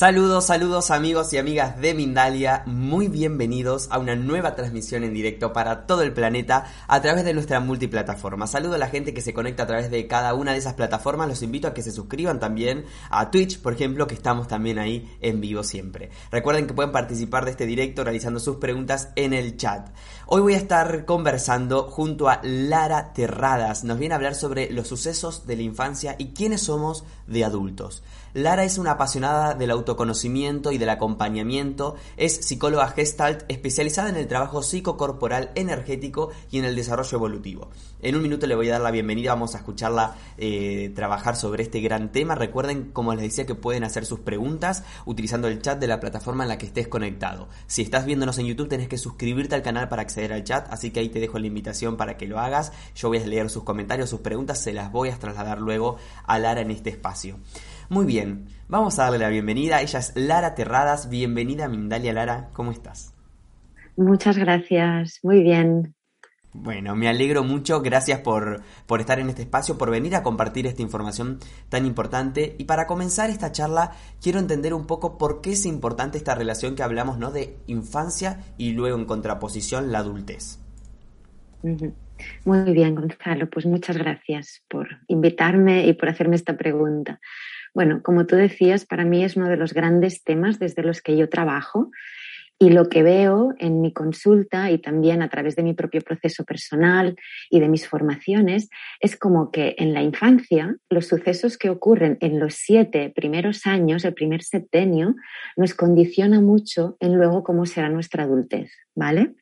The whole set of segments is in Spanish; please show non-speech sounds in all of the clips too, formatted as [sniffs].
Saludos, saludos amigos y amigas de Mindalia, muy bienvenidos a una nueva transmisión en directo para todo el planeta a través de nuestra multiplataforma. Saludo a la gente que se conecta a través de cada una de esas plataformas, los invito a que se suscriban también a Twitch, por ejemplo, que estamos también ahí en vivo siempre. Recuerden que pueden participar de este directo realizando sus preguntas en el chat. Hoy voy a estar conversando junto a Lara Terradas, nos viene a hablar sobre los sucesos de la infancia y quiénes somos de adultos. Lara es una apasionada del autoconocimiento y del acompañamiento, es psicóloga gestalt especializada en el trabajo psicocorporal energético y en el desarrollo evolutivo. En un minuto le voy a dar la bienvenida, vamos a escucharla eh, trabajar sobre este gran tema. Recuerden, como les decía, que pueden hacer sus preguntas utilizando el chat de la plataforma en la que estés conectado. Si estás viéndonos en YouTube, tenés que suscribirte al canal para acceder al chat, así que ahí te dejo la invitación para que lo hagas. Yo voy a leer sus comentarios, sus preguntas, se las voy a trasladar luego a Lara en este espacio. Muy bien, vamos a darle la bienvenida. Ella es Lara Terradas. Bienvenida a Mindalia Lara, ¿cómo estás? Muchas gracias, muy bien. Bueno, me alegro mucho, gracias por, por, estar en este espacio, por venir a compartir esta información tan importante. Y para comenzar esta charla, quiero entender un poco por qué es importante esta relación que hablamos, ¿no? De infancia y luego en contraposición la adultez. Muy bien, Gonzalo, pues muchas gracias por invitarme y por hacerme esta pregunta. Bueno, como tú decías, para mí es uno de los grandes temas desde los que yo trabajo y lo que veo en mi consulta y también a través de mi propio proceso personal y de mis formaciones es como que en la infancia los sucesos que ocurren en los siete primeros años, el primer septenio, nos condiciona mucho en luego cómo será nuestra adultez, ¿vale?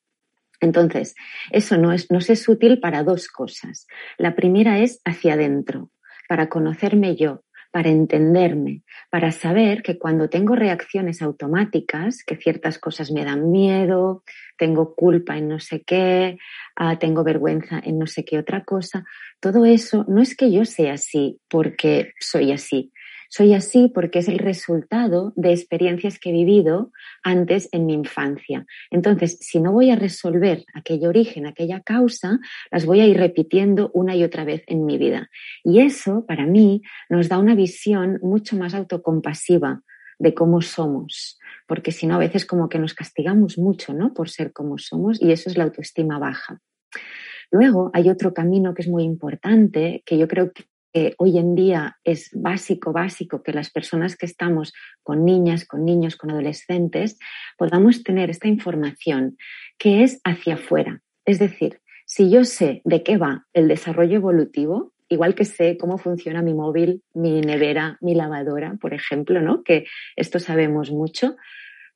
Entonces, eso no es, nos es útil para dos cosas. La primera es hacia adentro, para conocerme yo, para entenderme, para saber que cuando tengo reacciones automáticas, que ciertas cosas me dan miedo, tengo culpa en no sé qué, ah, tengo vergüenza en no sé qué otra cosa, todo eso no es que yo sea así porque soy así, soy así porque es el resultado de experiencias que he vivido antes en mi infancia. Entonces, si no voy a resolver aquel origen, aquella causa, las voy a ir repitiendo una y otra vez en mi vida. Y eso, para mí, nos da una visión mucho más autocompasiva de cómo somos, porque si no, a veces como que nos castigamos mucho, ¿no? Por ser como somos y eso es la autoestima baja. Luego hay otro camino que es muy importante, que yo creo que hoy en día es básico, básico que las personas que estamos con niñas, con niños, con adolescentes, podamos tener esta información que es hacia afuera. Es decir, si yo sé de qué va el desarrollo evolutivo, igual que sé cómo funciona mi móvil, mi nevera, mi lavadora, por ejemplo, ¿no? Que esto sabemos mucho.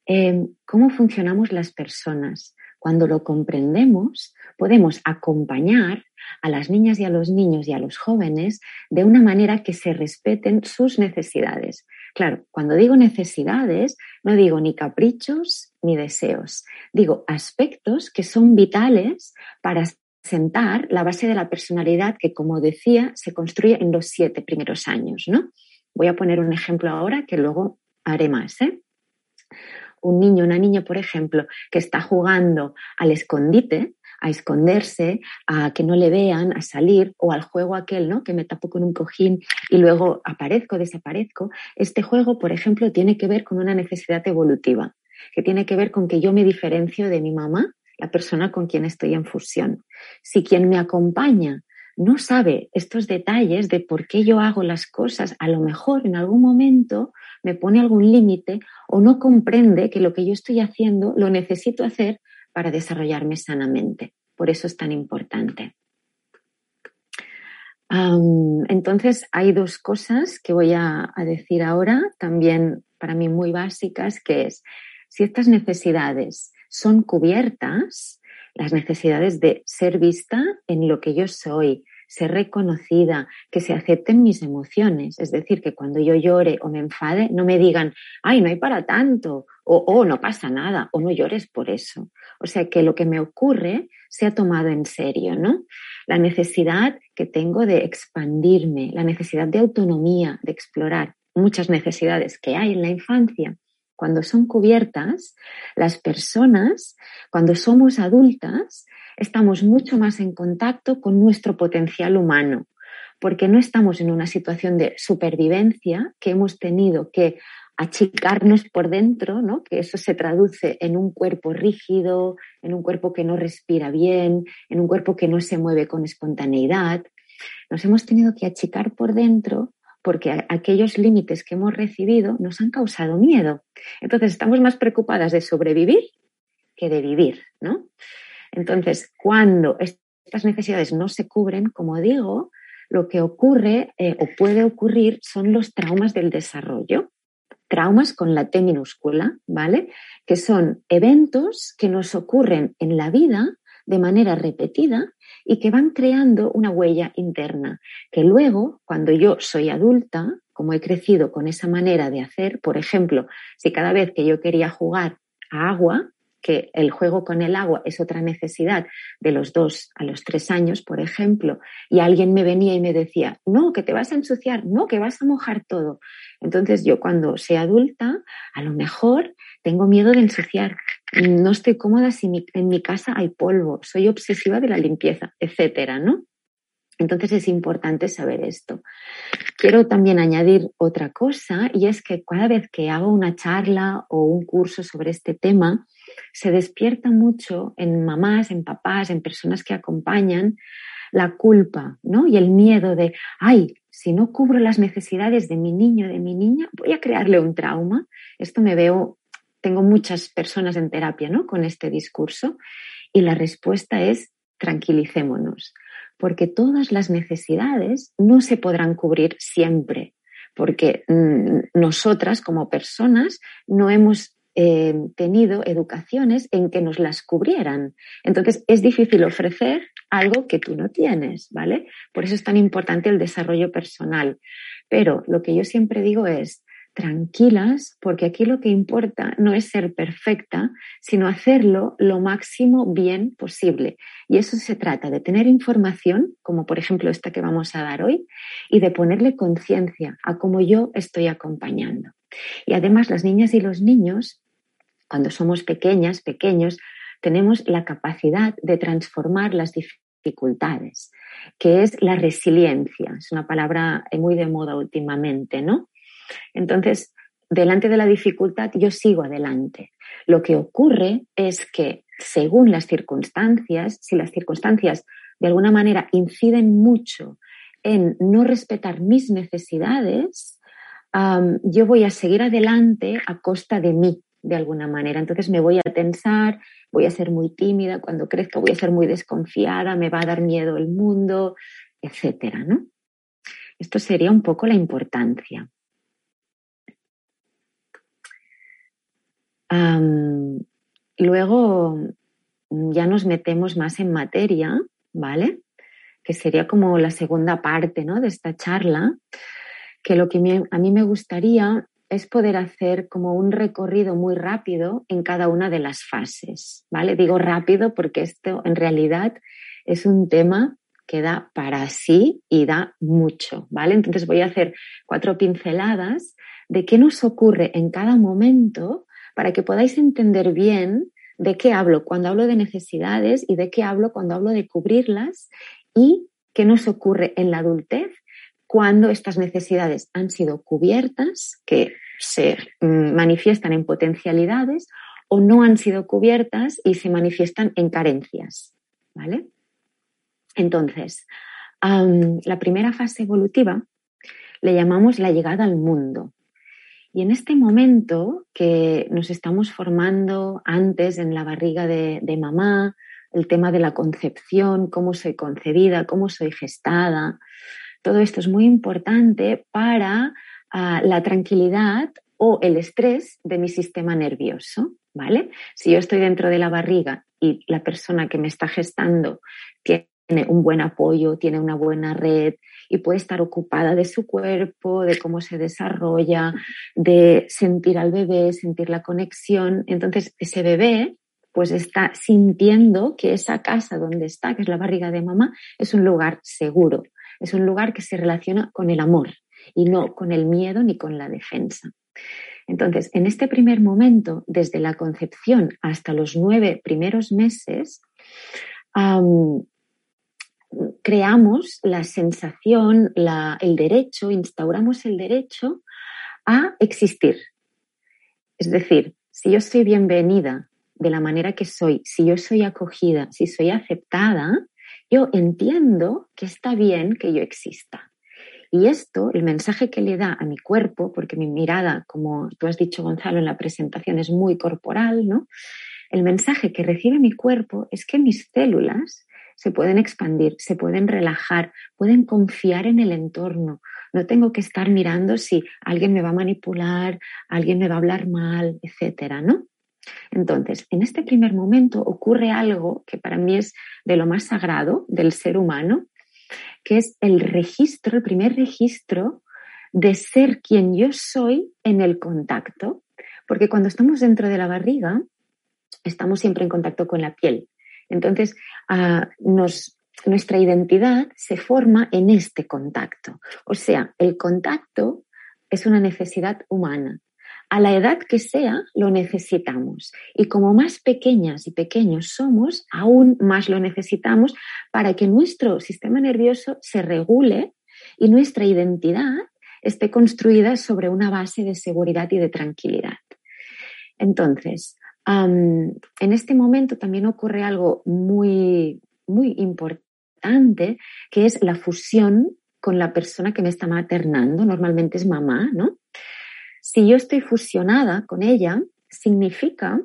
Eh, ¿Cómo funcionamos las personas? Cuando lo comprendemos, podemos acompañar a las niñas y a los niños y a los jóvenes de una manera que se respeten sus necesidades. Claro, cuando digo necesidades, no digo ni caprichos ni deseos, digo aspectos que son vitales para sentar la base de la personalidad que, como decía, se construye en los siete primeros años, ¿no? Voy a poner un ejemplo ahora que luego haré más, ¿eh? Un niño, una niña, por ejemplo, que está jugando al escondite, a esconderse, a que no le vean, a salir, o al juego aquel, ¿no? Que me tapo con un cojín y luego aparezco, desaparezco. Este juego, por ejemplo, tiene que ver con una necesidad evolutiva, que tiene que ver con que yo me diferencio de mi mamá, la persona con quien estoy en fusión. Si quien me acompaña no sabe estos detalles de por qué yo hago las cosas, a lo mejor en algún momento me pone algún límite o no comprende que lo que yo estoy haciendo lo necesito hacer para desarrollarme sanamente. Por eso es tan importante. entonces, hay dos cosas que voy a, a decir ahora, también para mí muy básicas, que es, si estas necesidades son cubiertas, las necesidades de ser vista en lo que yo soy, ser reconocida, que se acepten mis emociones. Es decir, que cuando yo llore o me enfade, no me digan, ay, no hay para tanto, o oh, no pasa nada, o no llores por eso. O sea, que lo que me ocurre se ha tomado en serio, ¿no? La necesidad que tengo de expandirme, la necesidad de autonomía, de explorar muchas necesidades que hay en la infancia cuando son cubiertas, las personas, cuando somos adultas, estamos mucho más en contacto con nuestro potencial humano, porque no estamos en una situación de supervivencia que hemos tenido que achicarnos por dentro, ¿no? que eso se traduce en un cuerpo rígido, en un cuerpo que no respira bien, en un cuerpo que no se mueve con espontaneidad. Nos hemos tenido que achicar por dentro porque aquellos límites que hemos recibido nos han causado miedo. Entonces estamos más preocupadas de sobrevivir que de vivir, ¿no? Entonces, cuando estas necesidades no se cubren, como digo, lo que ocurre eh, o puede ocurrir son los traumas del desarrollo. Traumas con la T minúscula, ¿vale? Que son eventos que nos ocurren en la vida de manera repetida y que van creando una huella interna, que luego, cuando yo soy adulta, como he crecido con esa manera de hacer, por ejemplo, si cada vez que yo quería jugar a agua, que el juego con el agua es otra necesidad de los dos a los tres años, por ejemplo, y alguien me venía y me decía, no, que te vas a ensuciar, no, que vas a mojar todo. Entonces yo cuando sea adulta, a lo mejor tengo miedo de ensuciar, no estoy cómoda si en mi casa hay polvo, soy obsesiva de la limpieza, etcétera, ¿no? Entonces es importante saber esto. Quiero también añadir otra cosa y es que cada vez que hago una charla o un curso sobre este tema, se despierta mucho en mamás, en papás, en personas que acompañan la culpa, ¿no? Y el miedo de, ay, si no cubro las necesidades de mi niño, de mi niña, voy a crearle un trauma. Esto me veo tengo muchas personas en terapia ¿no? con este discurso y la respuesta es tranquilicémonos, porque todas las necesidades no se podrán cubrir siempre, porque mm, nosotras como personas no hemos eh, tenido educaciones en que nos las cubrieran. Entonces es difícil ofrecer algo que tú no tienes, ¿vale? Por eso es tan importante el desarrollo personal. Pero lo que yo siempre digo es, tranquilas, porque aquí lo que importa no es ser perfecta, sino hacerlo lo máximo bien posible. Y eso se trata de tener información, como por ejemplo esta que vamos a dar hoy, y de ponerle conciencia a cómo yo estoy acompañando. Y además las niñas y los niños, cuando somos pequeñas, pequeños, tenemos la capacidad de transformar las dificultades, que es la resiliencia. Es una palabra muy de moda últimamente, ¿no? Entonces, delante de la dificultad, yo sigo adelante. Lo que ocurre es que, según las circunstancias, si las circunstancias de alguna manera inciden mucho en no respetar mis necesidades, yo voy a seguir adelante a costa de mí, de alguna manera. Entonces me voy a tensar, voy a ser muy tímida, cuando crezca voy a ser muy desconfiada, me va a dar miedo el mundo, etcétera, ¿no? Esto sería un poco la importancia. Luego ya nos metemos más en materia, ¿vale? Que sería como la segunda parte ¿no? de esta charla, que lo que a mí me gustaría es poder hacer como un recorrido muy rápido en cada una de las fases, ¿vale? Digo rápido porque esto en realidad es un tema que da para sí y da mucho, ¿vale? Entonces voy a hacer cuatro pinceladas de qué nos ocurre en cada momento para que podáis entender bien de qué hablo cuando hablo de necesidades y de qué hablo cuando hablo de cubrirlas y qué nos ocurre en la adultez cuando estas necesidades han sido cubiertas, que se mm, manifiestan en potencialidades, o no han sido cubiertas y se manifiestan en carencias. ¿Vale? Entonces, la primera fase evolutiva le llamamos la llegada al mundo. Y en este momento que nos estamos formando antes en la barriga de, mamá, el tema de la concepción, cómo soy concebida, cómo soy gestada, todo esto es muy importante para ah, la tranquilidad o el estrés de mi sistema nervioso, ¿vale? Si yo estoy dentro de la barriga y la persona que me está gestando tiene un buen apoyo, tiene una buena red y puede estar ocupada de su cuerpo, de cómo se desarrolla, de sentir al bebé, sentir la conexión. Entonces, ese bebé pues está sintiendo que esa casa donde está, que es la barriga de mamá, es un lugar seguro, es un lugar que se relaciona con el amor y no con el miedo ni con la defensa. Entonces, en este primer momento, desde la concepción hasta los nueve primeros meses, creamos la sensación, el derecho, instauramos el derecho a existir. Es decir, si yo soy bienvenida de la manera que soy, si yo soy acogida, si soy aceptada, yo entiendo que está bien que yo exista. Y esto, el mensaje que le da a mi cuerpo, porque mi mirada, como tú has dicho, Gonzalo, en la presentación es muy corporal, ¿no? El mensaje que recibe mi cuerpo es que mis células se pueden expandir, se pueden relajar, pueden confiar en el entorno. No tengo que estar mirando si alguien me va a manipular, alguien me va a hablar mal, etcétera, ¿no? Entonces, en este primer momento ocurre algo que para mí es de lo más sagrado del ser humano, que es el registro, el primer registro de ser quien yo soy en el contacto. Porque cuando estamos dentro de la barriga, estamos siempre en contacto con la piel. Entonces, ah, nuestra identidad se forma en este contacto. O sea, el contacto es una necesidad humana. A la edad que sea, lo necesitamos. Y como más pequeñas y pequeños somos, aún más lo necesitamos para que nuestro sistema nervioso se regule y nuestra identidad esté construida sobre una base de seguridad y de tranquilidad. Entonces, en este momento también ocurre algo muy, muy importante, que es la fusión con la persona que me está maternando, normalmente es mamá, ¿no? Si yo estoy fusionada con ella, significa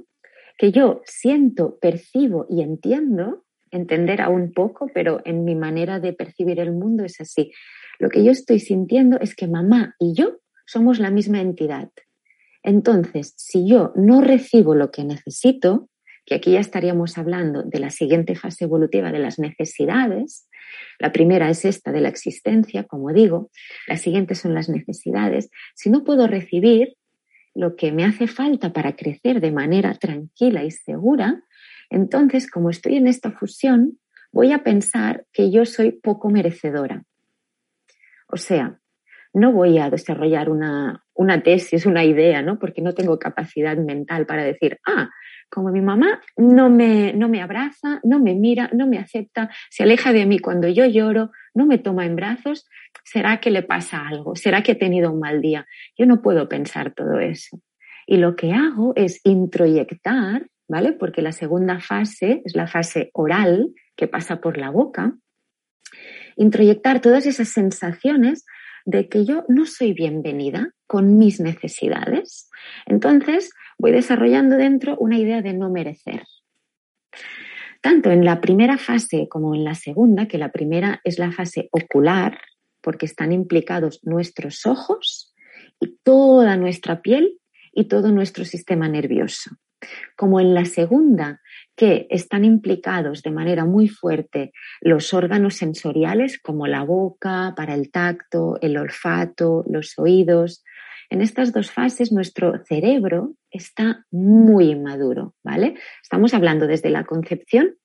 que yo siento, percibo y entiendo, entender aún poco, pero en mi manera de percibir el mundo es así. Lo que yo estoy sintiendo es que mamá y yo somos la misma entidad. Entonces, si yo no recibo lo que necesito, que aquí ya estaríamos hablando de la siguiente fase evolutiva de las necesidades, la primera es esta de la existencia, como digo, las siguientes son las necesidades. Si no puedo recibir lo que me hace falta para crecer de manera tranquila y segura, entonces, como estoy en esta fusión, voy a pensar que yo soy poco merecedora. O sea, no voy a desarrollar una, una tesis, una idea, ¿no? Porque no tengo capacidad mental para decir, ah, como mi mamá no me, no me abraza, no me mira, no me acepta, se aleja de mí cuando yo lloro, no me toma en brazos, ¿será que le pasa algo? ¿Será que he tenido un mal día? Yo no puedo pensar todo eso. Y lo que hago es introyectar, ¿vale? Porque la segunda fase es la fase oral que pasa por la boca. Introyectar todas esas sensaciones de que yo no soy bienvenida con mis necesidades. Entonces voy desarrollando dentro una idea de no merecer. Tanto en la primera fase como en la segunda, que la primera es la fase ocular, porque están implicados nuestros ojos y toda nuestra piel y todo nuestro sistema nervioso. Como en la segunda, que están implicados de manera muy fuerte los órganos sensoriales como la boca, para el tacto, el olfato, los oídos. en estas dos fases nuestro cerebro está muy inmaduro, ¿vale? Estamos hablando desde la concepción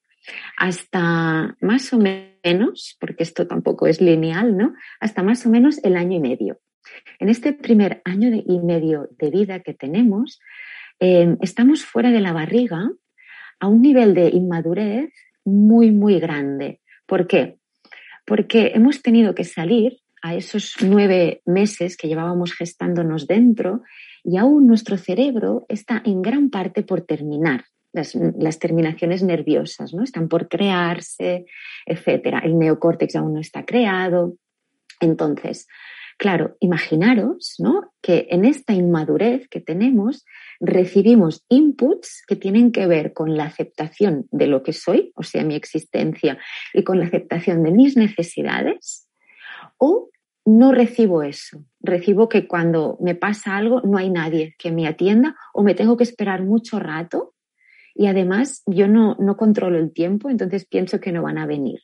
hasta más o menos, porque esto tampoco es lineal, ¿no? Hasta más o menos el año y medio. En este primer año y medio de vida que tenemos, eh, estamos fuera de la barriga a un nivel de inmadurez muy, muy grande. ¿Por qué? Porque hemos tenido que salir a esos nueve meses que llevábamos gestándonos dentro y aún nuestro cerebro está en gran parte por terminar. Las, terminaciones nerviosas, ¿no? Están por crearse, etcétera. El neocórtex aún no está creado. Entonces, claro, imaginaros, ¿no? Que en esta inmadurez que tenemos recibimos inputs que tienen que ver con la aceptación de lo que soy, o sea, mi existencia, y con la aceptación de mis necesidades, o no recibo eso. Recibo que cuando me pasa algo no hay nadie que me atienda o me tengo que esperar mucho rato y además yo no, no controlo el tiempo, entonces pienso que no van a venir.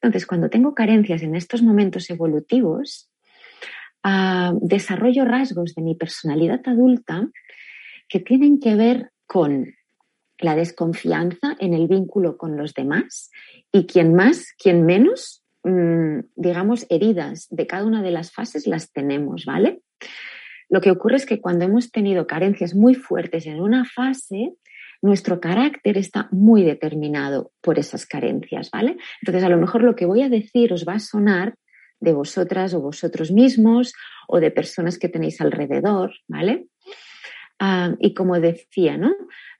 Entonces, cuando tengo carencias en estos momentos evolutivos, desarrollo rasgos de mi personalidad adulta que tienen que ver con la desconfianza en el vínculo con los demás y quien más, quien menos, Mm, digamos, heridas de cada una de las fases las tenemos, ¿vale? Lo que ocurre es que cuando hemos tenido carencias muy fuertes en una fase, nuestro carácter está muy determinado por esas carencias, ¿vale? Entonces, a lo mejor lo que voy a decir os va a sonar de vosotras o vosotros mismos o de personas que tenéis alrededor, ¿vale? Ah, y como decía, ¿no?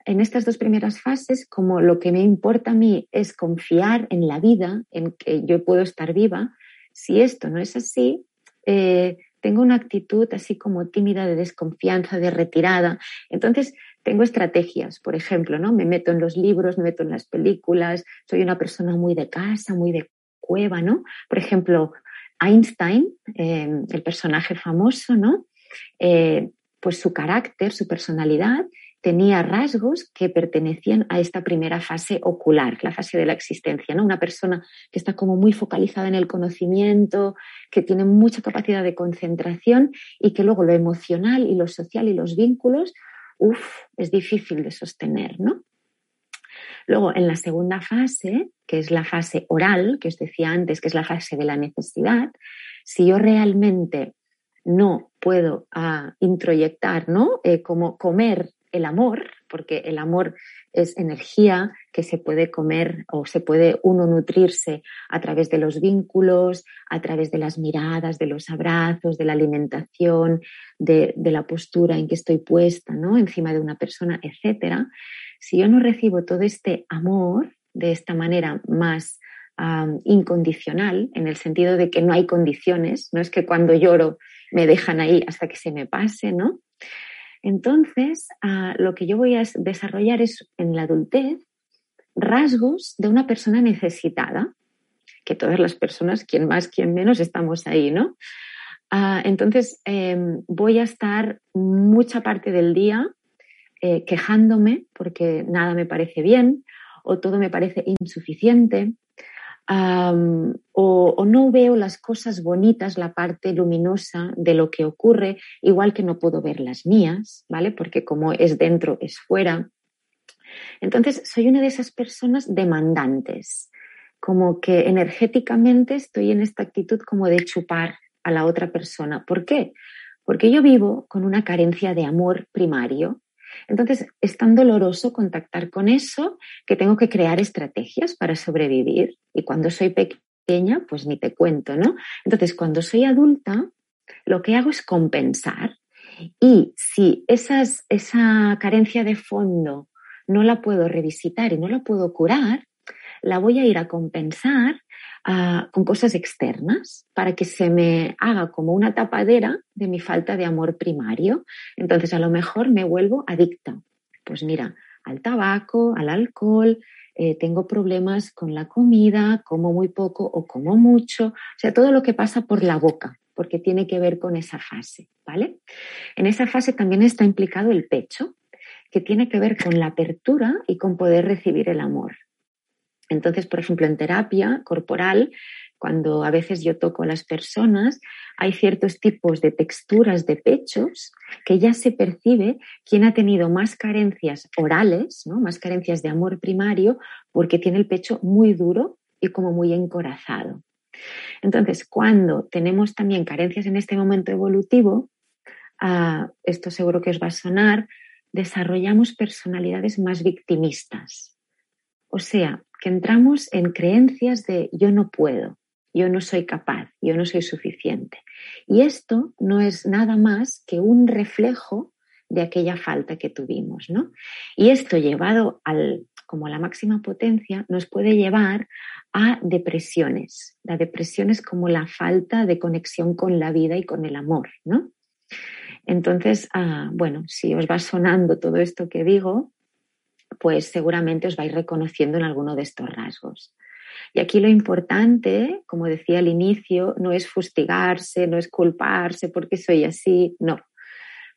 en estas dos primeras fases, como lo que me importa a mí es confiar en la vida, en que yo puedo estar viva, si esto no es así, eh, tengo una actitud así como tímida de desconfianza, de retirada. Entonces, tengo estrategias, por ejemplo, ¿no? Me meto en los libros, me meto en las películas, soy una persona muy de casa, muy de cueva, ¿no? Por ejemplo, Einstein, eh, el personaje famoso, ¿no? Eh, pues su carácter, su personalidad tenía rasgos que pertenecían a esta primera fase ocular, la fase de la existencia, ¿no? Una persona que está como muy focalizada en el conocimiento, que tiene mucha capacidad de concentración y que luego lo emocional y lo social y los vínculos, uff, es difícil de sostener, ¿no? Luego, en la segunda fase, que es la fase oral, que os decía antes, que es la fase de la necesidad, si yo realmente no puedo ah, introyectar, ¿no? Eh, como comer el amor, porque el amor es energía que se puede comer o se puede uno nutrirse a través de los vínculos, a través de las miradas, de los abrazos, de la alimentación, de, la postura en que estoy puesta, ¿no? Encima de una persona, etcétera. Si yo no recibo todo este amor de esta manera más incondicional, en el sentido de que no hay condiciones, no es que cuando lloro me dejan ahí hasta que se me pase, ¿no? Entonces, ah, lo que yo voy a desarrollar es en la adultez rasgos de una persona necesitada, que todas las personas, quien más, quien menos, estamos ahí, ¿no? Ah, entonces, em, voy a estar mucha parte del día eh, quejándome porque nada me parece bien o todo me parece insuficiente o, no veo las cosas bonitas, la parte luminosa de lo que ocurre, igual que no puedo ver las mías, ¿vale? Porque como es dentro, es fuera. Entonces, soy una de esas personas demandantes, como que energéticamente estoy en esta actitud como de chupar a la otra persona. ¿Por qué? Porque yo vivo con una carencia de amor primario entonces, es tan doloroso contactar con eso que tengo que crear estrategias para sobrevivir. Y cuando soy pequeña, pues ni te cuento, ¿no? Entonces, cuando soy adulta, lo que hago es compensar. Y si esa carencia de fondo no la puedo revisitar y no la puedo curar, la voy a ir a compensar con cosas externas para que se me haga como una tapadera de mi falta de amor primario. Entonces a lo mejor me vuelvo adicta. Pues mira, al tabaco, al alcohol, eh, tengo problemas con la comida, como muy poco o como mucho, o sea, todo lo que pasa por la boca, porque tiene que ver con esa fase, ¿vale? En esa fase también está implicado el pecho, que tiene que ver con la apertura y con poder recibir el amor. Entonces, por ejemplo, en terapia corporal, cuando a veces yo toco a las personas, hay ciertos tipos de texturas de pechos que ya se percibe quién ha tenido más carencias orales, ¿no? más carencias de amor primario, porque tiene el pecho muy duro y como muy encorazado. Entonces, cuando tenemos también carencias en este momento evolutivo, ah, esto seguro que os va a sonar, desarrollamos personalidades más victimistas. O sea, que entramos en creencias de yo no puedo, yo no soy capaz, yo no soy suficiente. Y esto no es nada más que un reflejo de aquella falta que tuvimos, ¿no? Y esto llevado al, como a la máxima potencia nos puede llevar a depresiones. La depresión es como la falta de conexión con la vida y con el amor, ¿no? Entonces, ah, bueno, si os va sonando todo esto que digo, pues seguramente os vais reconociendo en alguno de estos rasgos. Y aquí lo importante, como decía al inicio, no es fustigarse, no es culparse porque soy así, no.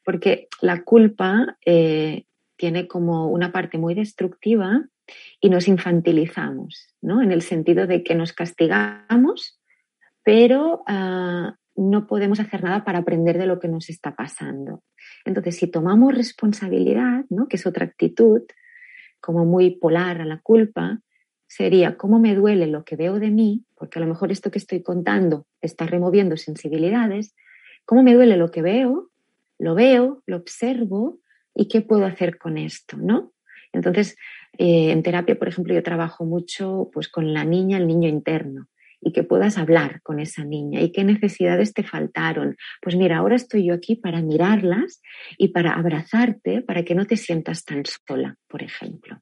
Porque la culpa eh, tiene como una parte muy destructiva y nos infantilizamos, ¿no? En el sentido de que nos castigamos, pero ah, no podemos hacer nada para aprender de lo que nos está pasando. Entonces, si tomamos responsabilidad, ¿no? que es otra actitud, como muy polar a la culpa, sería cómo me duele lo que veo de mí, porque a lo mejor esto que estoy contando está removiendo sensibilidades, cómo me duele lo que veo, lo veo, lo observo y qué puedo hacer con esto, ¿no? Entonces, eh, en terapia, por ejemplo, yo trabajo mucho pues, con la niña, el niño interno y que puedas hablar con esa niña y qué necesidades te faltaron. Pues mira, ahora estoy yo aquí para mirarlas y para abrazarte para que no te sientas tan sola, por ejemplo.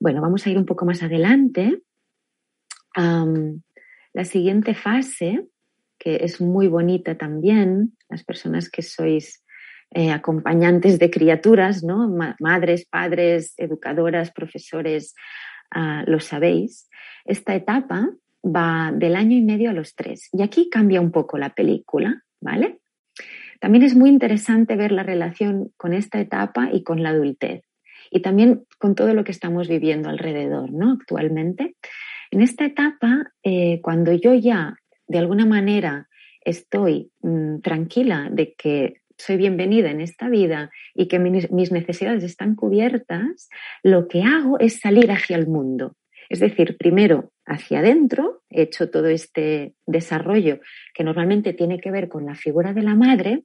Bueno, vamos a ir un poco más adelante. la siguiente fase, que es muy bonita también, las personas que sois eh, acompañantes de criaturas, ¿no? madres, padres, educadoras, profesores, ah, lo sabéis. Esta etapa va del año y medio a los tres. Y aquí cambia un poco la película, ¿vale? También es muy interesante ver la relación con esta etapa y con la adultez y también con todo lo que estamos viviendo alrededor, ¿no? Actualmente. En esta etapa, eh, cuando yo ya de alguna manera estoy mm, tranquila de que soy bienvenida en esta vida y que mis, necesidades están cubiertas, lo que hago es salir hacia el mundo. Es decir, primero hacia adentro, he hecho todo este desarrollo que normalmente tiene que ver con la figura de la madre,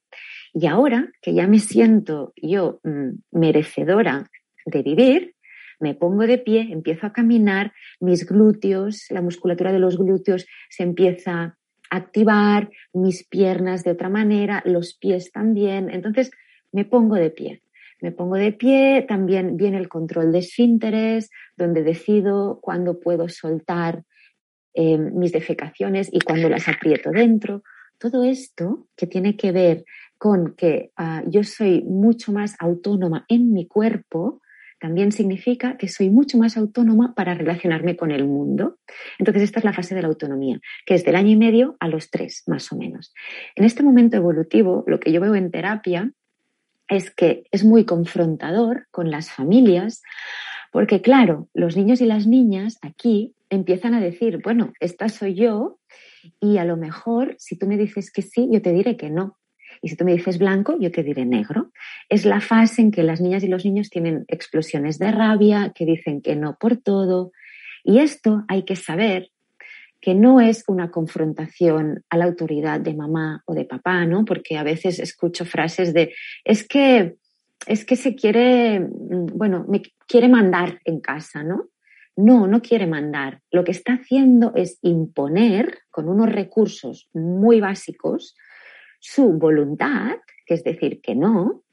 y ahora que ya me siento yo mm, merecedora de vivir, me pongo de pie, empiezo a caminar, mis glúteos, la musculatura de los glúteos se empieza activar, mis piernas de otra manera, los pies también. Entonces me pongo de pie. Me pongo de pie, también viene el control de esfínteres, donde decido cuándo puedo soltar eh, mis defecaciones y cuándo las aprieto dentro. Todo esto que tiene que ver con que ah, yo soy mucho más autónoma en mi cuerpo, también significa que soy mucho más autónoma para relacionarme con el mundo. Entonces, esta es la fase de la autonomía, que es del año y medio a los tres, más o menos. En este momento evolutivo, lo que yo veo en terapia es que es muy confrontador con las familias, porque claro, los niños y las niñas aquí empiezan a decir, bueno, esta soy yo y a lo mejor si tú me dices que sí, yo te diré que no. Y si tú me dices blanco, yo te diré negro. Es la fase en que las niñas y los niños tienen explosiones de rabia, que dicen que no por todo. Y esto hay que saber que no es una confrontación a la autoridad de mamá o de papá, ¿no? Porque a veces escucho frases de es que es que se quiere, bueno, me quiere mandar en casa, ¿no? No, no quiere mandar. Lo que está haciendo es imponer con unos recursos muy básicos su voluntad, que es decir, que no,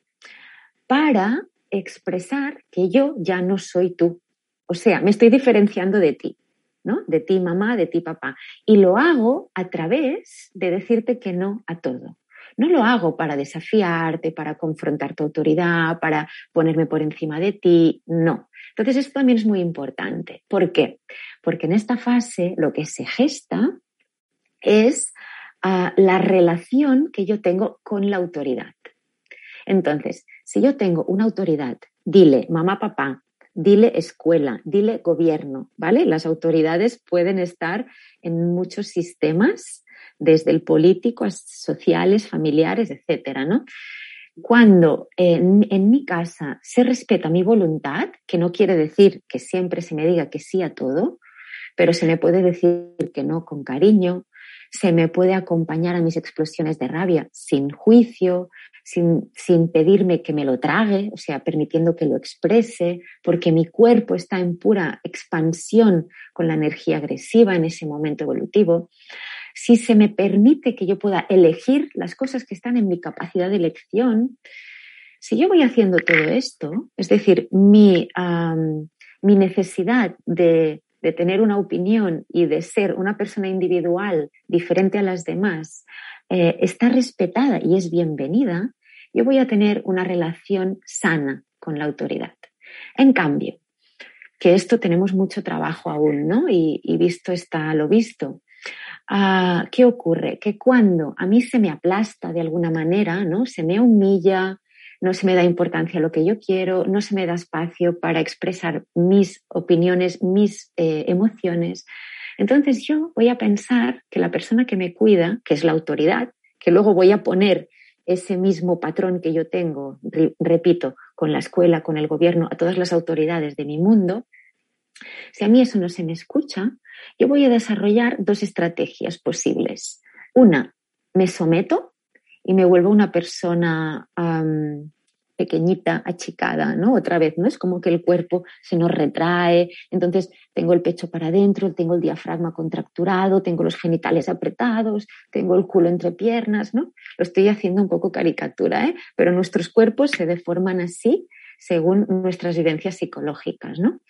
para expresar que yo ya no soy tú. O sea, me estoy diferenciando de ti, ¿no? De ti mamá, de ti papá. Y lo hago a través de decirte que no a todo. No lo hago para desafiarte, para confrontar tu autoridad, para ponerme por encima de ti, no. Entonces esto también es muy importante. ¿Por qué? Porque en esta fase lo que se gesta es la relación que yo tengo con la autoridad. Entonces, si yo tengo una autoridad, dile, mamá, papá, dile escuela, dile gobierno, ¿vale? Las autoridades pueden estar en muchos sistemas, desde el político a sociales, familiares, etcétera, ¿no? Cuando en, en, mi casa se respeta mi voluntad, que no quiere decir que siempre se me diga que sí a todo, pero se me puede decir que no con cariño, se me puede acompañar a mis explosiones de rabia sin juicio, sin, sin, pedirme que me lo trague, o sea, permitiendo que lo exprese, porque mi cuerpo está en pura expansión con la energía agresiva en ese momento evolutivo. Si se me permite que yo pueda elegir las cosas que están en mi capacidad de elección, si yo voy haciendo todo esto, es decir, mi, mi necesidad de de tener una opinión y de ser una persona individual diferente a las demás eh, está respetada y es bienvenida, yo voy a tener una relación sana con la autoridad. En cambio, que esto tenemos mucho trabajo aún, ¿no? Y, visto está lo visto. Ah, ¿Qué ocurre? Que cuando a mí se me aplasta de alguna manera, ¿no? Se me humilla, no se me da importancia a lo que yo quiero, no se me da espacio para expresar mis opiniones, mis eh, emociones. Entonces yo voy a pensar que la persona que me cuida, que es la autoridad, que luego voy a poner ese mismo patrón que yo tengo, repito, con la escuela, con el gobierno, a todas las autoridades de mi mundo, si a mí eso no se me escucha, yo voy a desarrollar dos estrategias posibles. Una, me someto y me vuelvo una persona pequeñita, achicada, ¿no? Otra vez, ¿no? Es como que el cuerpo se nos retrae, entonces tengo el pecho para adentro, tengo el diafragma contracturado, tengo los genitales apretados, tengo el culo entre piernas, ¿no? Lo estoy haciendo un poco caricatura, ¿eh? Pero nuestros cuerpos se deforman así según nuestras vivencias psicológicas, ¿no?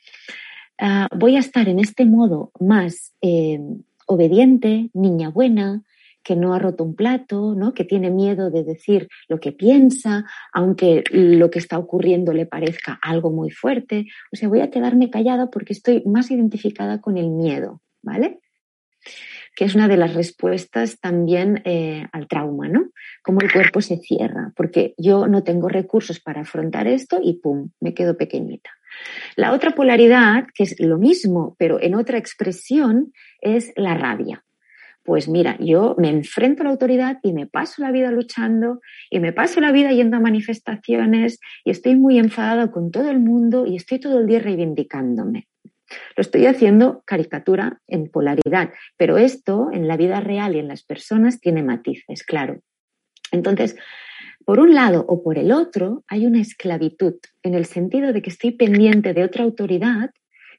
Ah, voy a estar en este modo más eh, obediente, niña buena, que no ha roto un plato, ¿no? que tiene miedo de decir lo que piensa, aunque lo que está ocurriendo le parezca algo muy fuerte. O sea, voy a quedarme callada porque estoy más identificada con el miedo, ¿vale? que es una de las respuestas también eh, al trauma, ¿no? Cómo el cuerpo se cierra, porque yo no tengo recursos para afrontar esto y ¡pum! me quedo pequeñita. La otra polaridad, que es lo mismo, pero en otra expresión, es la rabia pues mira, yo me enfrento a la autoridad y me paso la vida luchando y me paso la vida yendo a manifestaciones y estoy muy enfadada con todo el mundo y estoy todo el día reivindicándome. Lo estoy haciendo caricatura en polaridad, pero esto en la vida real y en las personas tiene matices, claro. Entonces, por un lado o por el otro, hay una esclavitud en el sentido de que estoy pendiente de otra autoridad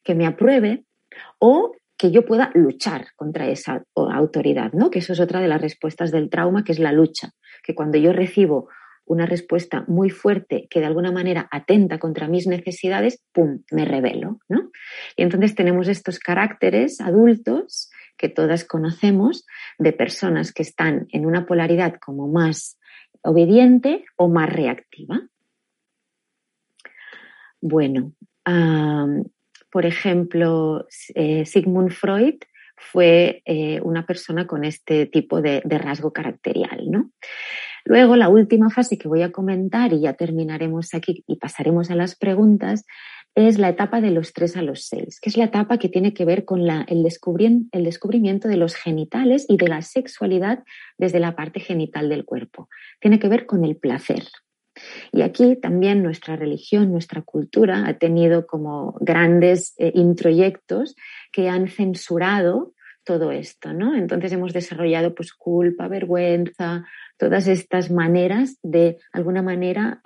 que me apruebe o que yo pueda luchar contra esa autoridad, ¿no? Que eso es otra de las respuestas del trauma, que es la lucha, que cuando yo recibo una respuesta muy fuerte que de alguna manera atenta contra mis necesidades, ¡pum!, me revelo, ¿no? Y entonces tenemos estos caracteres adultos que todas conocemos de personas que están en una polaridad como más obediente o más reactiva. Bueno, por ejemplo, eh, Sigmund Freud fue eh, una persona con este tipo de, rasgo caracterial, ¿no? Luego, la última fase que voy a comentar y ya terminaremos aquí y pasaremos a las preguntas es la etapa de los 3 a los 6, que es la etapa que tiene que ver con el, el, descubrimiento de los genitales y de la sexualidad desde la parte genital del cuerpo. Tiene que ver con el placer, y aquí también nuestra religión, nuestra cultura ha tenido como grandes eh, introyectos que han censurado todo esto, ¿no? Entonces hemos desarrollado pues culpa, vergüenza, todas estas maneras de alguna manera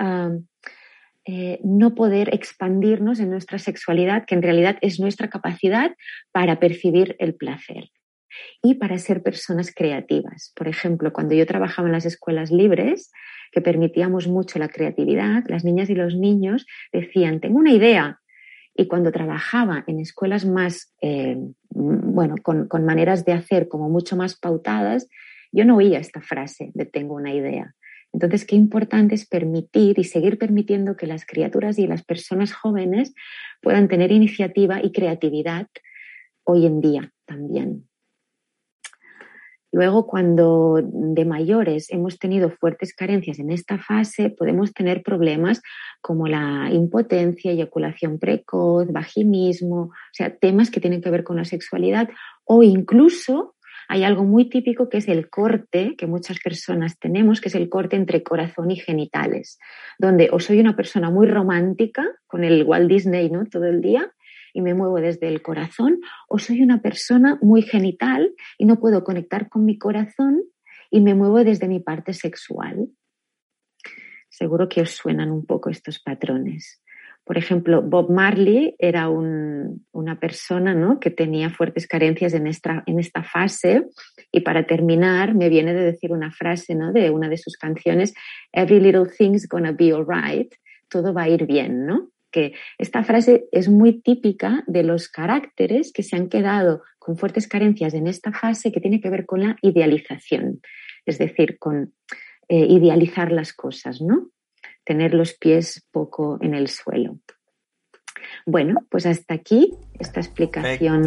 eh, no poder expandirnos en nuestra sexualidad, que en realidad es nuestra capacidad para percibir el placer y para ser personas creativas. Por ejemplo, cuando yo trabajaba en las escuelas libres, que permitíamos mucho la creatividad, las niñas y los niños decían, tengo una idea. Y cuando trabajaba en escuelas más, eh, bueno, con, con maneras de hacer como mucho más pautadas, yo no oía esta frase de tengo una idea. Entonces, qué importante es permitir y seguir permitiendo que las criaturas y las personas jóvenes puedan tener iniciativa y creatividad hoy en día también. Luego, cuando de mayores hemos tenido fuertes carencias en esta fase, podemos tener problemas como la impotencia, eyaculación precoz, vaginismo, o sea, temas que tienen que ver con la sexualidad o incluso hay algo muy típico que es el corte que muchas personas tenemos, que es el corte entre corazón y genitales, donde o soy una persona muy romántica con el Walt Disney, ¿no? Todo el día, y me muevo desde el corazón, o soy una persona muy genital y no puedo conectar con mi corazón y me muevo desde mi parte sexual. Seguro que os suenan un poco estos patrones. Por ejemplo, Bob Marley era una persona ¿no? que tenía fuertes carencias en esta, en esta fase y para terminar me viene de decir una frase ¿no? de una de sus canciones, Every little thing's gonna be alright, todo va a ir bien, ¿no? Que esta frase es muy típica de los caracteres que se han quedado con fuertes carencias en esta fase que tiene que ver con la idealización, es decir, con eh, idealizar las cosas, ¿no? Tener los pies poco en el suelo. Bueno, pues hasta aquí esta explicación.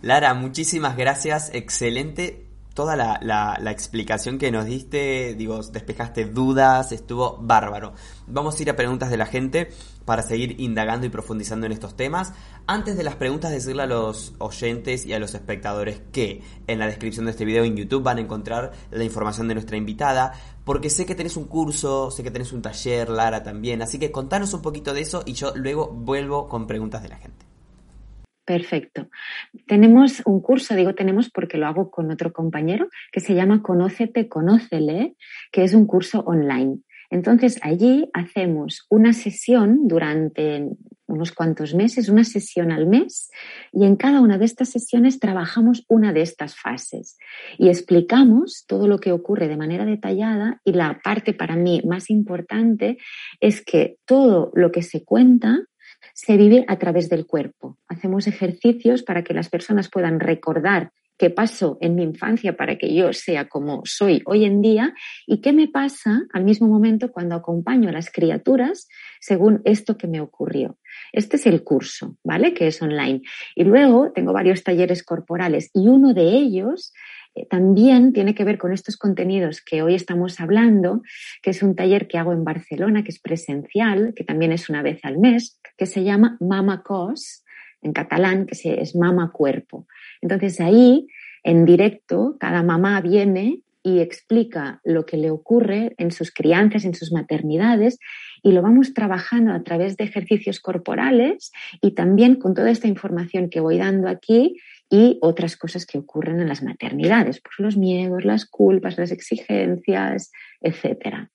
Lara, muchísimas gracias, excelente toda la, la, explicación que nos diste, digo, despejaste dudas, estuvo bárbaro. Vamos a ir a preguntas de la gente para seguir indagando y profundizando en estos temas. Antes de las preguntas, decirle a los oyentes y a los espectadores que en la descripción de este video en YouTube van a encontrar la información de nuestra invitada, porque sé que tenés un curso, sé que tenés un taller, Lara también, así que contanos un poquito de eso y yo luego vuelvo con preguntas de la gente. Perfecto. Tenemos un curso, digo tenemos porque lo hago con otro compañero, que se llama Conócete, Conócele, que es un curso online. Entonces allí hacemos una sesión durante unos cuantos meses, una sesión al mes, y en cada una de estas sesiones trabajamos una de estas fases y explicamos todo lo que ocurre de manera detallada y la parte para mí más importante es que todo lo que se cuenta se vive a través del cuerpo. Hacemos ejercicios para que las personas puedan recordar qué pasó en mi infancia para que yo sea como soy hoy en día y qué me pasa al mismo momento cuando acompaño a las criaturas según esto que me ocurrió. Este es el curso, ¿vale? Que es online. Y luego tengo varios talleres corporales y uno de ellos eh, también tiene que ver con estos contenidos que hoy estamos hablando, que es un taller que hago en Barcelona, que es presencial, que también es una vez al mes, que se llama Mama Cos, en catalán, que es Mama Cuerpo. Entonces ahí, en directo, cada mamá viene y explica lo que le ocurre en sus crianzas, en sus maternidades, y lo vamos trabajando a través de ejercicios corporales y también con toda esta información que voy dando aquí y otras cosas que ocurren en las maternidades, pues los miedos, las culpas, las exigencias, etcétera.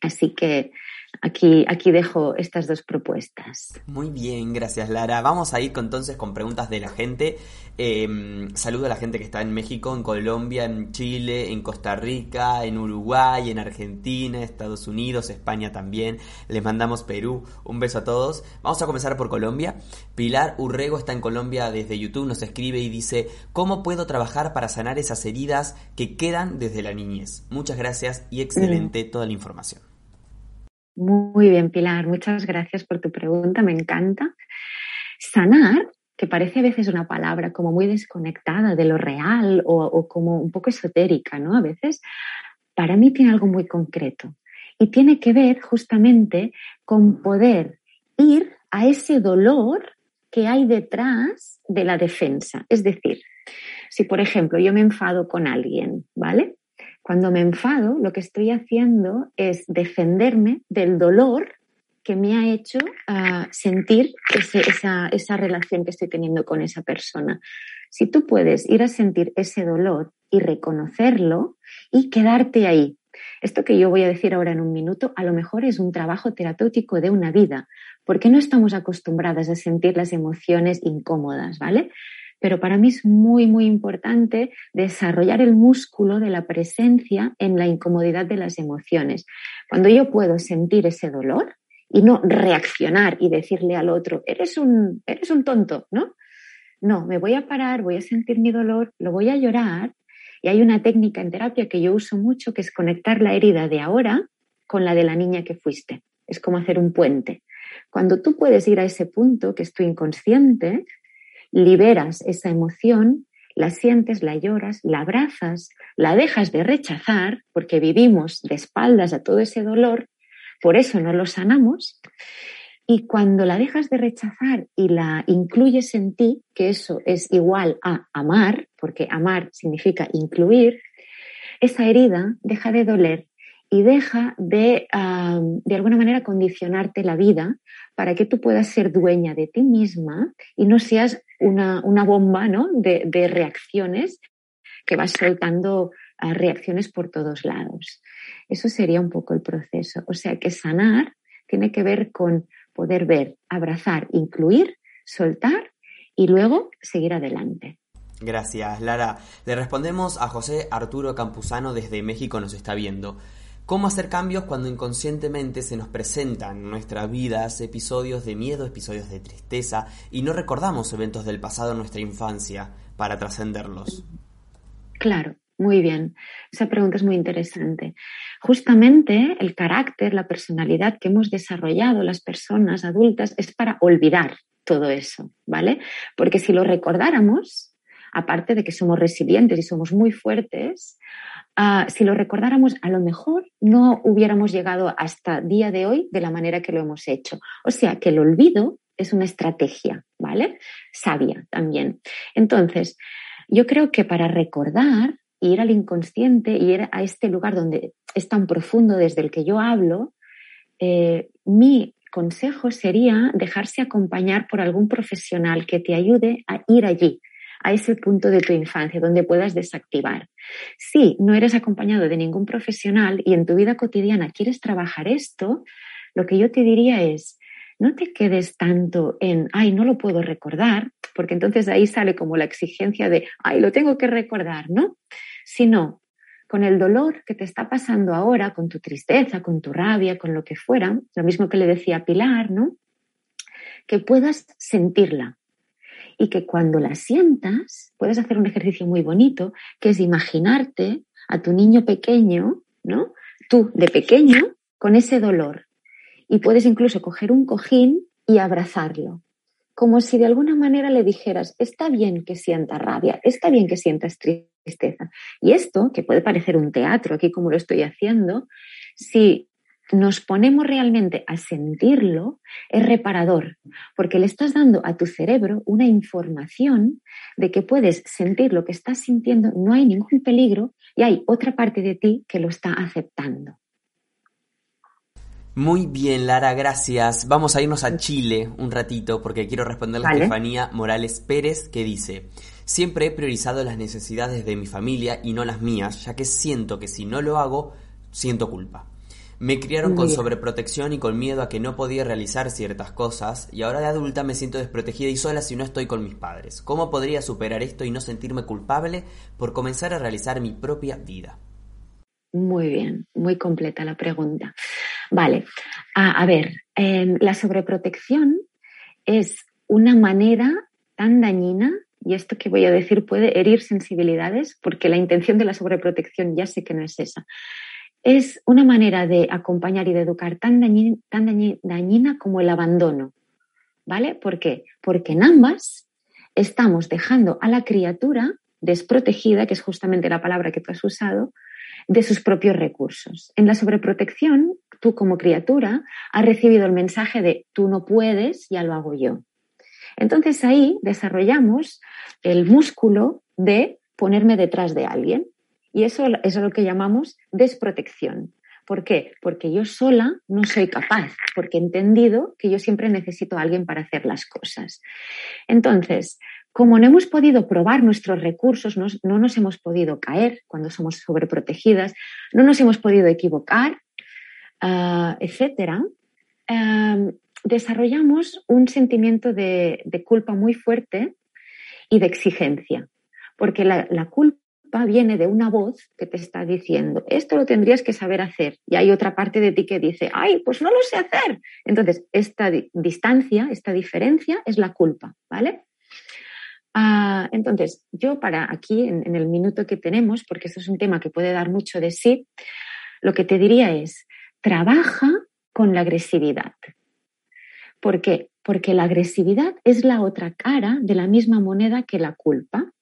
Así que Aquí, aquí dejo estas dos propuestas. Muy bien, gracias Lara. Vamos a ir entonces con preguntas de la gente. Em, saludo a la gente que está en México, en Colombia, en Chile, en Costa Rica, en Uruguay, en Argentina, Estados Unidos, España también. Les mandamos Perú. Un beso a todos. Vamos a comenzar por Colombia. Pilar Urrego está en Colombia desde YouTube, nos escribe y dice, ¿cómo puedo trabajar para sanar esas heridas que quedan desde la niñez? Muchas gracias y excelente mm. toda la información. Muy bien, Pilar, muchas gracias por tu pregunta, me encanta. Sanar, que parece a veces una palabra como muy desconectada de lo real o, como un poco esotérica, ¿no? A veces, para mí tiene algo muy concreto y tiene que ver justamente con poder ir a ese dolor que hay detrás de la defensa. Es decir, si por ejemplo yo me enfado con alguien, ¿vale? Cuando me enfado, lo que estoy haciendo es defenderme del dolor que me ha hecho ah, sentir esa, esa relación que estoy teniendo con esa persona. Si tú puedes ir a sentir ese dolor y reconocerlo y quedarte ahí. Esto que yo voy a decir ahora en un minuto, a lo mejor es un trabajo terapéutico de una vida, porque no estamos acostumbradas a sentir las emociones incómodas, ¿vale? Pero para mí es muy, muy importante desarrollar el músculo de la presencia en la incomodidad de las emociones. Cuando yo puedo sentir ese dolor y no reaccionar y decirle al otro, eres un, eres un tonto, ¿no? No, me voy a parar, voy a sentir mi dolor, lo voy a llorar. Y hay una técnica en terapia que yo uso mucho, que es conectar la herida de ahora con la de la niña que fuiste. Es como hacer un puente. Cuando tú puedes ir a ese punto, que es tu inconsciente, liberas esa emoción, la sientes, la lloras, la abrazas, la dejas de rechazar, porque vivimos de espaldas a todo ese dolor, por eso no lo sanamos, y cuando la dejas de rechazar y la incluyes en ti, que eso es igual a amar, porque amar significa incluir, esa herida deja de doler y deja de, de alguna manera, condicionarte la vida para que tú puedas ser dueña de ti misma y no seas una, bomba ¿no? de, de, reacciones que vas soltando ah, reacciones por todos lados. Eso sería un poco el proceso. O sea que sanar tiene que ver con poder ver, abrazar, incluir, soltar y luego seguir adelante. Gracias, Lara. Le respondemos a José Arturo Campuzano desde México, nos está viendo. ¿Cómo hacer cambios cuando inconscientemente se nos presentan en nuestras vidas episodios de miedo, episodios de tristeza y no recordamos eventos del pasado en nuestra infancia para trascenderlos? Claro, muy bien. Esa pregunta es muy interesante. Justamente el carácter, la personalidad que hemos desarrollado las personas adultas es para olvidar todo eso, ¿vale? Porque si lo recordáramos, aparte de que somos resilientes y somos muy fuertes, ah, si lo recordáramos, a lo mejor no hubiéramos llegado hasta día de hoy de la manera que lo hemos hecho. O sea que el olvido es una estrategia, ¿vale? Sabia también. Entonces, yo creo que para recordar ir al inconsciente, ir a este lugar donde es tan profundo desde el que yo hablo, eh, mi consejo sería dejarse acompañar por algún profesional que te ayude a ir allí, a ese punto de tu infancia donde puedas desactivar. Si no eres acompañado de ningún profesional y en tu vida cotidiana quieres trabajar esto, lo que yo te diría es, no te quedes tanto en, ay, no lo puedo recordar, porque entonces ahí sale como la exigencia de, ay, lo tengo que recordar, ¿no? Sino con el dolor que te está pasando ahora, con tu tristeza, con tu rabia, con lo que fuera, lo mismo que le decía Pilar, ¿no? Que puedas sentirla y que cuando la sientas puedes hacer un ejercicio muy bonito, que es imaginarte a tu niño pequeño, ¿no? Tú de pequeño con ese dolor y puedes incluso coger un cojín y abrazarlo, como si de alguna manera le dijeras, está bien que sienta rabia, está bien que sientas tristeza. Y esto, que puede parecer un teatro aquí como lo estoy haciendo, si nos ponemos realmente a sentirlo, es reparador, porque le estás dando a tu cerebro una información de que puedes sentir lo que estás sintiendo, no hay ningún peligro y hay otra parte de ti que lo está aceptando. Muy bien, Lara, gracias. Vamos a irnos a Chile un ratito porque quiero responderle a Estefanía Morales Pérez que dice, siempre he priorizado las necesidades de mi familia y no las mías, ya que siento que si no lo hago, siento culpa. Me criaron con sobreprotección y con miedo a que no podía realizar ciertas cosas y ahora de adulta me siento desprotegida y sola si no estoy con mis padres. ¿Cómo podría superar esto y no sentirme culpable por comenzar a realizar mi propia vida? Muy bien, muy completa la pregunta. Vale, a, ver, em, la sobreprotección es una manera tan dañina, y esto que voy a decir puede herir sensibilidades, porque la intención de la sobreprotección ya sé que no es esa. Es una manera de acompañar y de educar tan dañina como el abandono. ¿Vale? ¿Por qué? Porque en ambas estamos dejando a la criatura desprotegida, que es justamente la palabra que tú has usado, de sus propios recursos. En la sobreprotección, tú como criatura has recibido el mensaje de tú no puedes, ya lo hago yo. Entonces ahí desarrollamos el músculo de ponerme detrás de alguien. Y eso, es lo que llamamos desprotección. ¿Por qué? Porque yo sola no soy capaz, porque he entendido que yo siempre necesito a alguien para hacer las cosas. Entonces, como no hemos podido probar nuestros recursos, no, nos hemos podido caer cuando somos sobreprotegidas, no nos hemos podido equivocar, ah, etcétera, em, desarrollamos un sentimiento de, culpa muy fuerte y de exigencia, porque la, culpa viene de una voz que te está diciendo, esto lo tendrías que saber hacer. Y hay otra parte de ti que dice, ay, pues no lo sé hacer. Entonces, esta distancia, esta diferencia es la culpa, ¿vale? Ah, entonces, yo para aquí, en, el minuto que tenemos, porque esto es un tema que puede dar mucho de sí, lo que te diría es, trabaja con la agresividad. ¿Por qué? Porque la agresividad es la otra cara de la misma moneda que la culpa.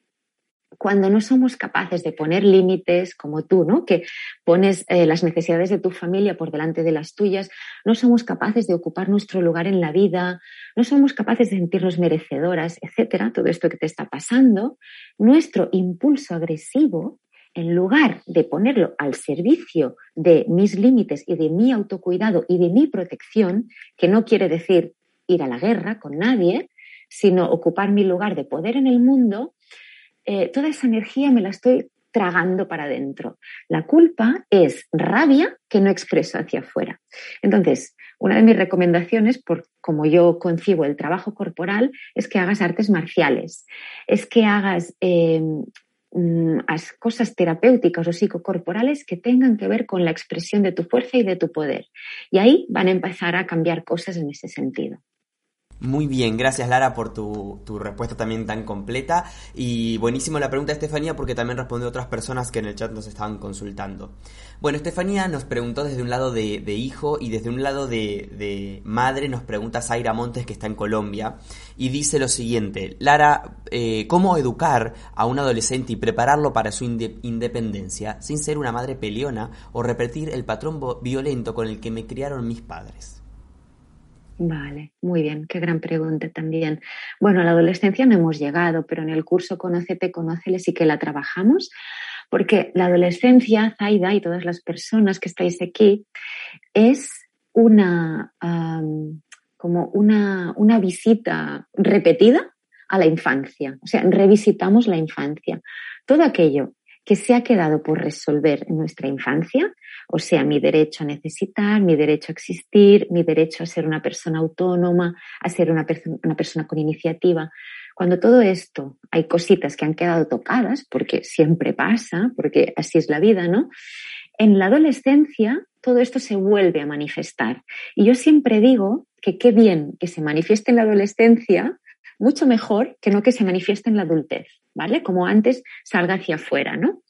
Cuando no somos capaces de poner límites como tú, ¿no? Que pones eh, las necesidades de tu familia por delante de las tuyas, no somos capaces de ocupar nuestro lugar en la vida, no somos capaces de sentirnos merecedoras, etcétera, todo esto que te está pasando, nuestro impulso agresivo, en lugar de ponerlo al servicio de mis límites y de mi autocuidado y de mi protección, que no quiere decir ir a la guerra con nadie, sino ocupar mi lugar de poder en el mundo, eh, toda esa energía me la estoy tragando para adentro. La culpa es rabia que no expreso hacia afuera. Entonces, una de mis recomendaciones, por como yo concibo el trabajo corporal, es que hagas artes marciales, es que hagas eh, mm, cosas terapéuticas o psicocorporales que tengan que ver con la expresión de tu fuerza y de tu poder. Y ahí van a empezar a cambiar cosas en ese sentido. Muy bien, gracias Lara por tu, respuesta también tan completa. Y buenísimo la pregunta de Estefanía porque también respondió otras personas que en el chat nos estaban consultando. Bueno, Estefanía nos preguntó desde un lado de, hijo y desde un lado de, madre nos pregunta Zaira Montes que está en Colombia y dice lo siguiente, Lara, eh, ¿cómo educar a un adolescente y prepararlo para su independencia sin ser una madre peleona o repetir el patrón violento con el que me criaron mis padres? Vale, muy bien, qué gran pregunta también. Bueno, la adolescencia no hemos llegado, pero en el curso Conócete, Conócele sí que la trabajamos, porque la adolescencia, Zaida y todas las personas que estáis aquí, es una, como una, una visita repetida a la infancia. O sea, revisitamos la infancia. Todo aquello que se ha quedado por resolver en nuestra infancia, o sea, mi derecho a necesitar, mi derecho a existir, mi derecho a ser una persona autónoma, a ser una, persona con iniciativa. Cuando todo esto hay cositas que han quedado tocadas, porque siempre pasa, porque así es la vida, ¿no? En la adolescencia todo esto se vuelve a manifestar. Y yo siempre digo que qué bien que se manifieste en la adolescencia mucho mejor que no que se manifieste en la adultez, ¿vale? Como antes salga hacia afuera, ¿no?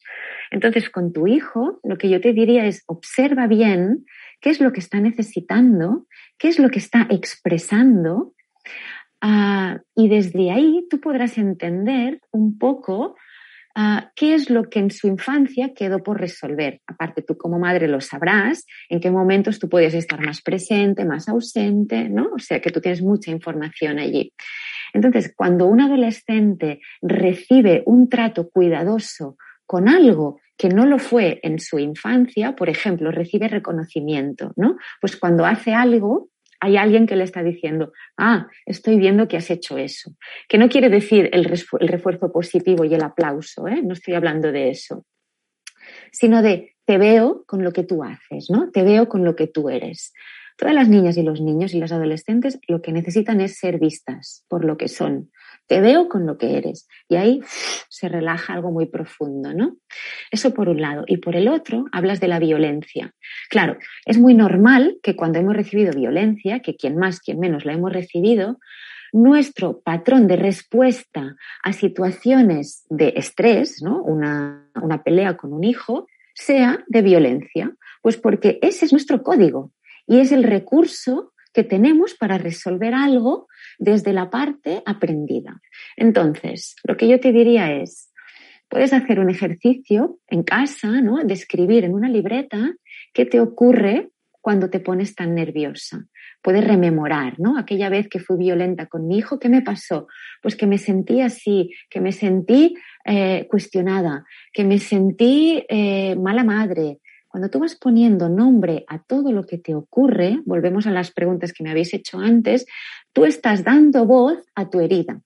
Entonces, con tu hijo, lo que yo te diría es observa bien qué es lo que está necesitando, qué es lo que está expresando, ah, y desde ahí tú podrás entender un poco ah, qué es lo que en su infancia quedó por resolver. Aparte, tú como madre lo sabrás, en qué momentos tú podías estar más presente, más ausente, ¿no? O sea que tú tienes mucha información allí. Entonces, cuando un adolescente recibe un trato cuidadoso con algo que no lo fue en su infancia, por ejemplo, recibe reconocimiento, ¿no? Pues cuando hace algo, hay alguien que le está diciendo, ah, estoy viendo que has hecho eso. Que no quiere decir el, refuerzo positivo y el aplauso, ¿eh? no estoy hablando de eso, sino de te veo con lo que tú haces, ¿no? Te veo con lo que tú eres. Todas las niñas y los niños y las adolescentes lo que necesitan es ser vistas por lo que son. Te veo con lo que eres. Y ahí [sniffs] se relaja algo muy profundo, ¿no? Eso por un lado. Y por el otro, hablas de la violencia. Claro, es muy normal que cuando hemos recibido violencia, que quien más, quien menos la hemos recibido, nuestro patrón de respuesta a situaciones de estrés, ¿no? una, una pelea con un hijo, sea de violencia. Pues porque ese es nuestro código y es el recurso que tenemos para resolver algo desde la parte aprendida. Entonces, lo que yo te diría es, puedes hacer un ejercicio en casa, ¿no? De escribir en una libreta qué te ocurre cuando te pones tan nerviosa. Puedes rememorar, ¿no? Aquella vez que fui violenta con mi hijo, ¿qué me pasó? Pues que me sentí así, que me sentí eh, cuestionada, que me sentí eh, mala madre, cuando tú vas poniendo nombre a todo lo que te ocurre, volvemos a las preguntas que me habéis hecho antes, tú estás dando voz a tu herida.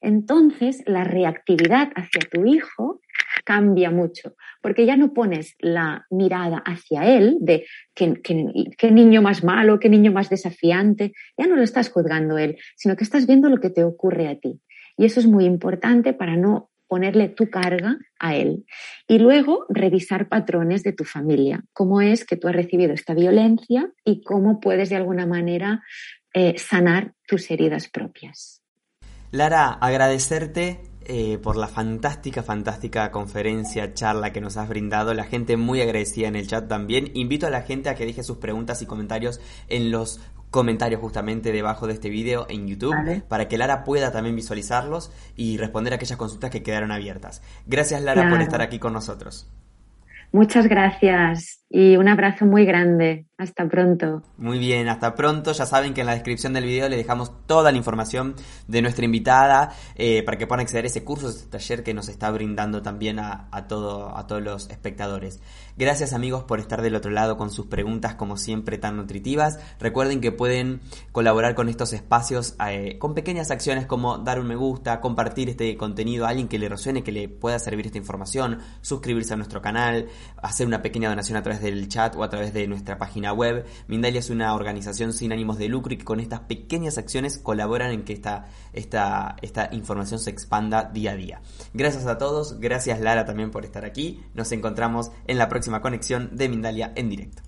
Entonces, la reactividad hacia tu hijo cambia mucho, porque ya no pones la mirada hacia él de qué, qué, niño más malo, qué niño más desafiante, ya no lo estás juzgando él, sino que estás viendo lo que te ocurre a ti. Y eso es muy importante para no ponerle tu carga a él. Y luego revisar patrones de tu familia. ¿Cómo es que tú has recibido esta violencia y cómo puedes de alguna manera eh, sanar tus heridas propias? Lara, agradecerte eh, por la fantástica, fantástica conferencia, charla que nos has brindado. La gente muy agradecida en el chat también. Invito a la gente a que deje sus preguntas y comentarios en los comentarios justamente debajo de este video en YouTube para que Lara pueda también visualizarlos y responder a aquellas consultas que quedaron abiertas. Gracias Lara por estar aquí con nosotros. Muchas gracias y un abrazo muy grande. Hasta pronto. Muy bien, hasta pronto. Ya saben que en la descripción del video le dejamos toda la información de nuestra invitada eh, para que puedan acceder a ese curso, ese taller que nos está brindando también a, todo, a todos los espectadores. Gracias amigos por estar del otro lado con sus preguntas como siempre tan nutritivas. Recuerden que pueden colaborar con estos espacios eh, con pequeñas acciones como dar un me gusta, compartir este contenido a alguien que le resuene, que le pueda servir esta información, suscribirse a nuestro canal, hacer una pequeña donación a del chat o a través de nuestra página web. Mindalia es una organización sin ánimos de lucro y que con estas pequeñas acciones colaboran en que esta, esta, esta información se expanda día a día. Gracias a todos, gracias Lara también por estar aquí. Nos encontramos en la próxima conexión de Mindalia en directo.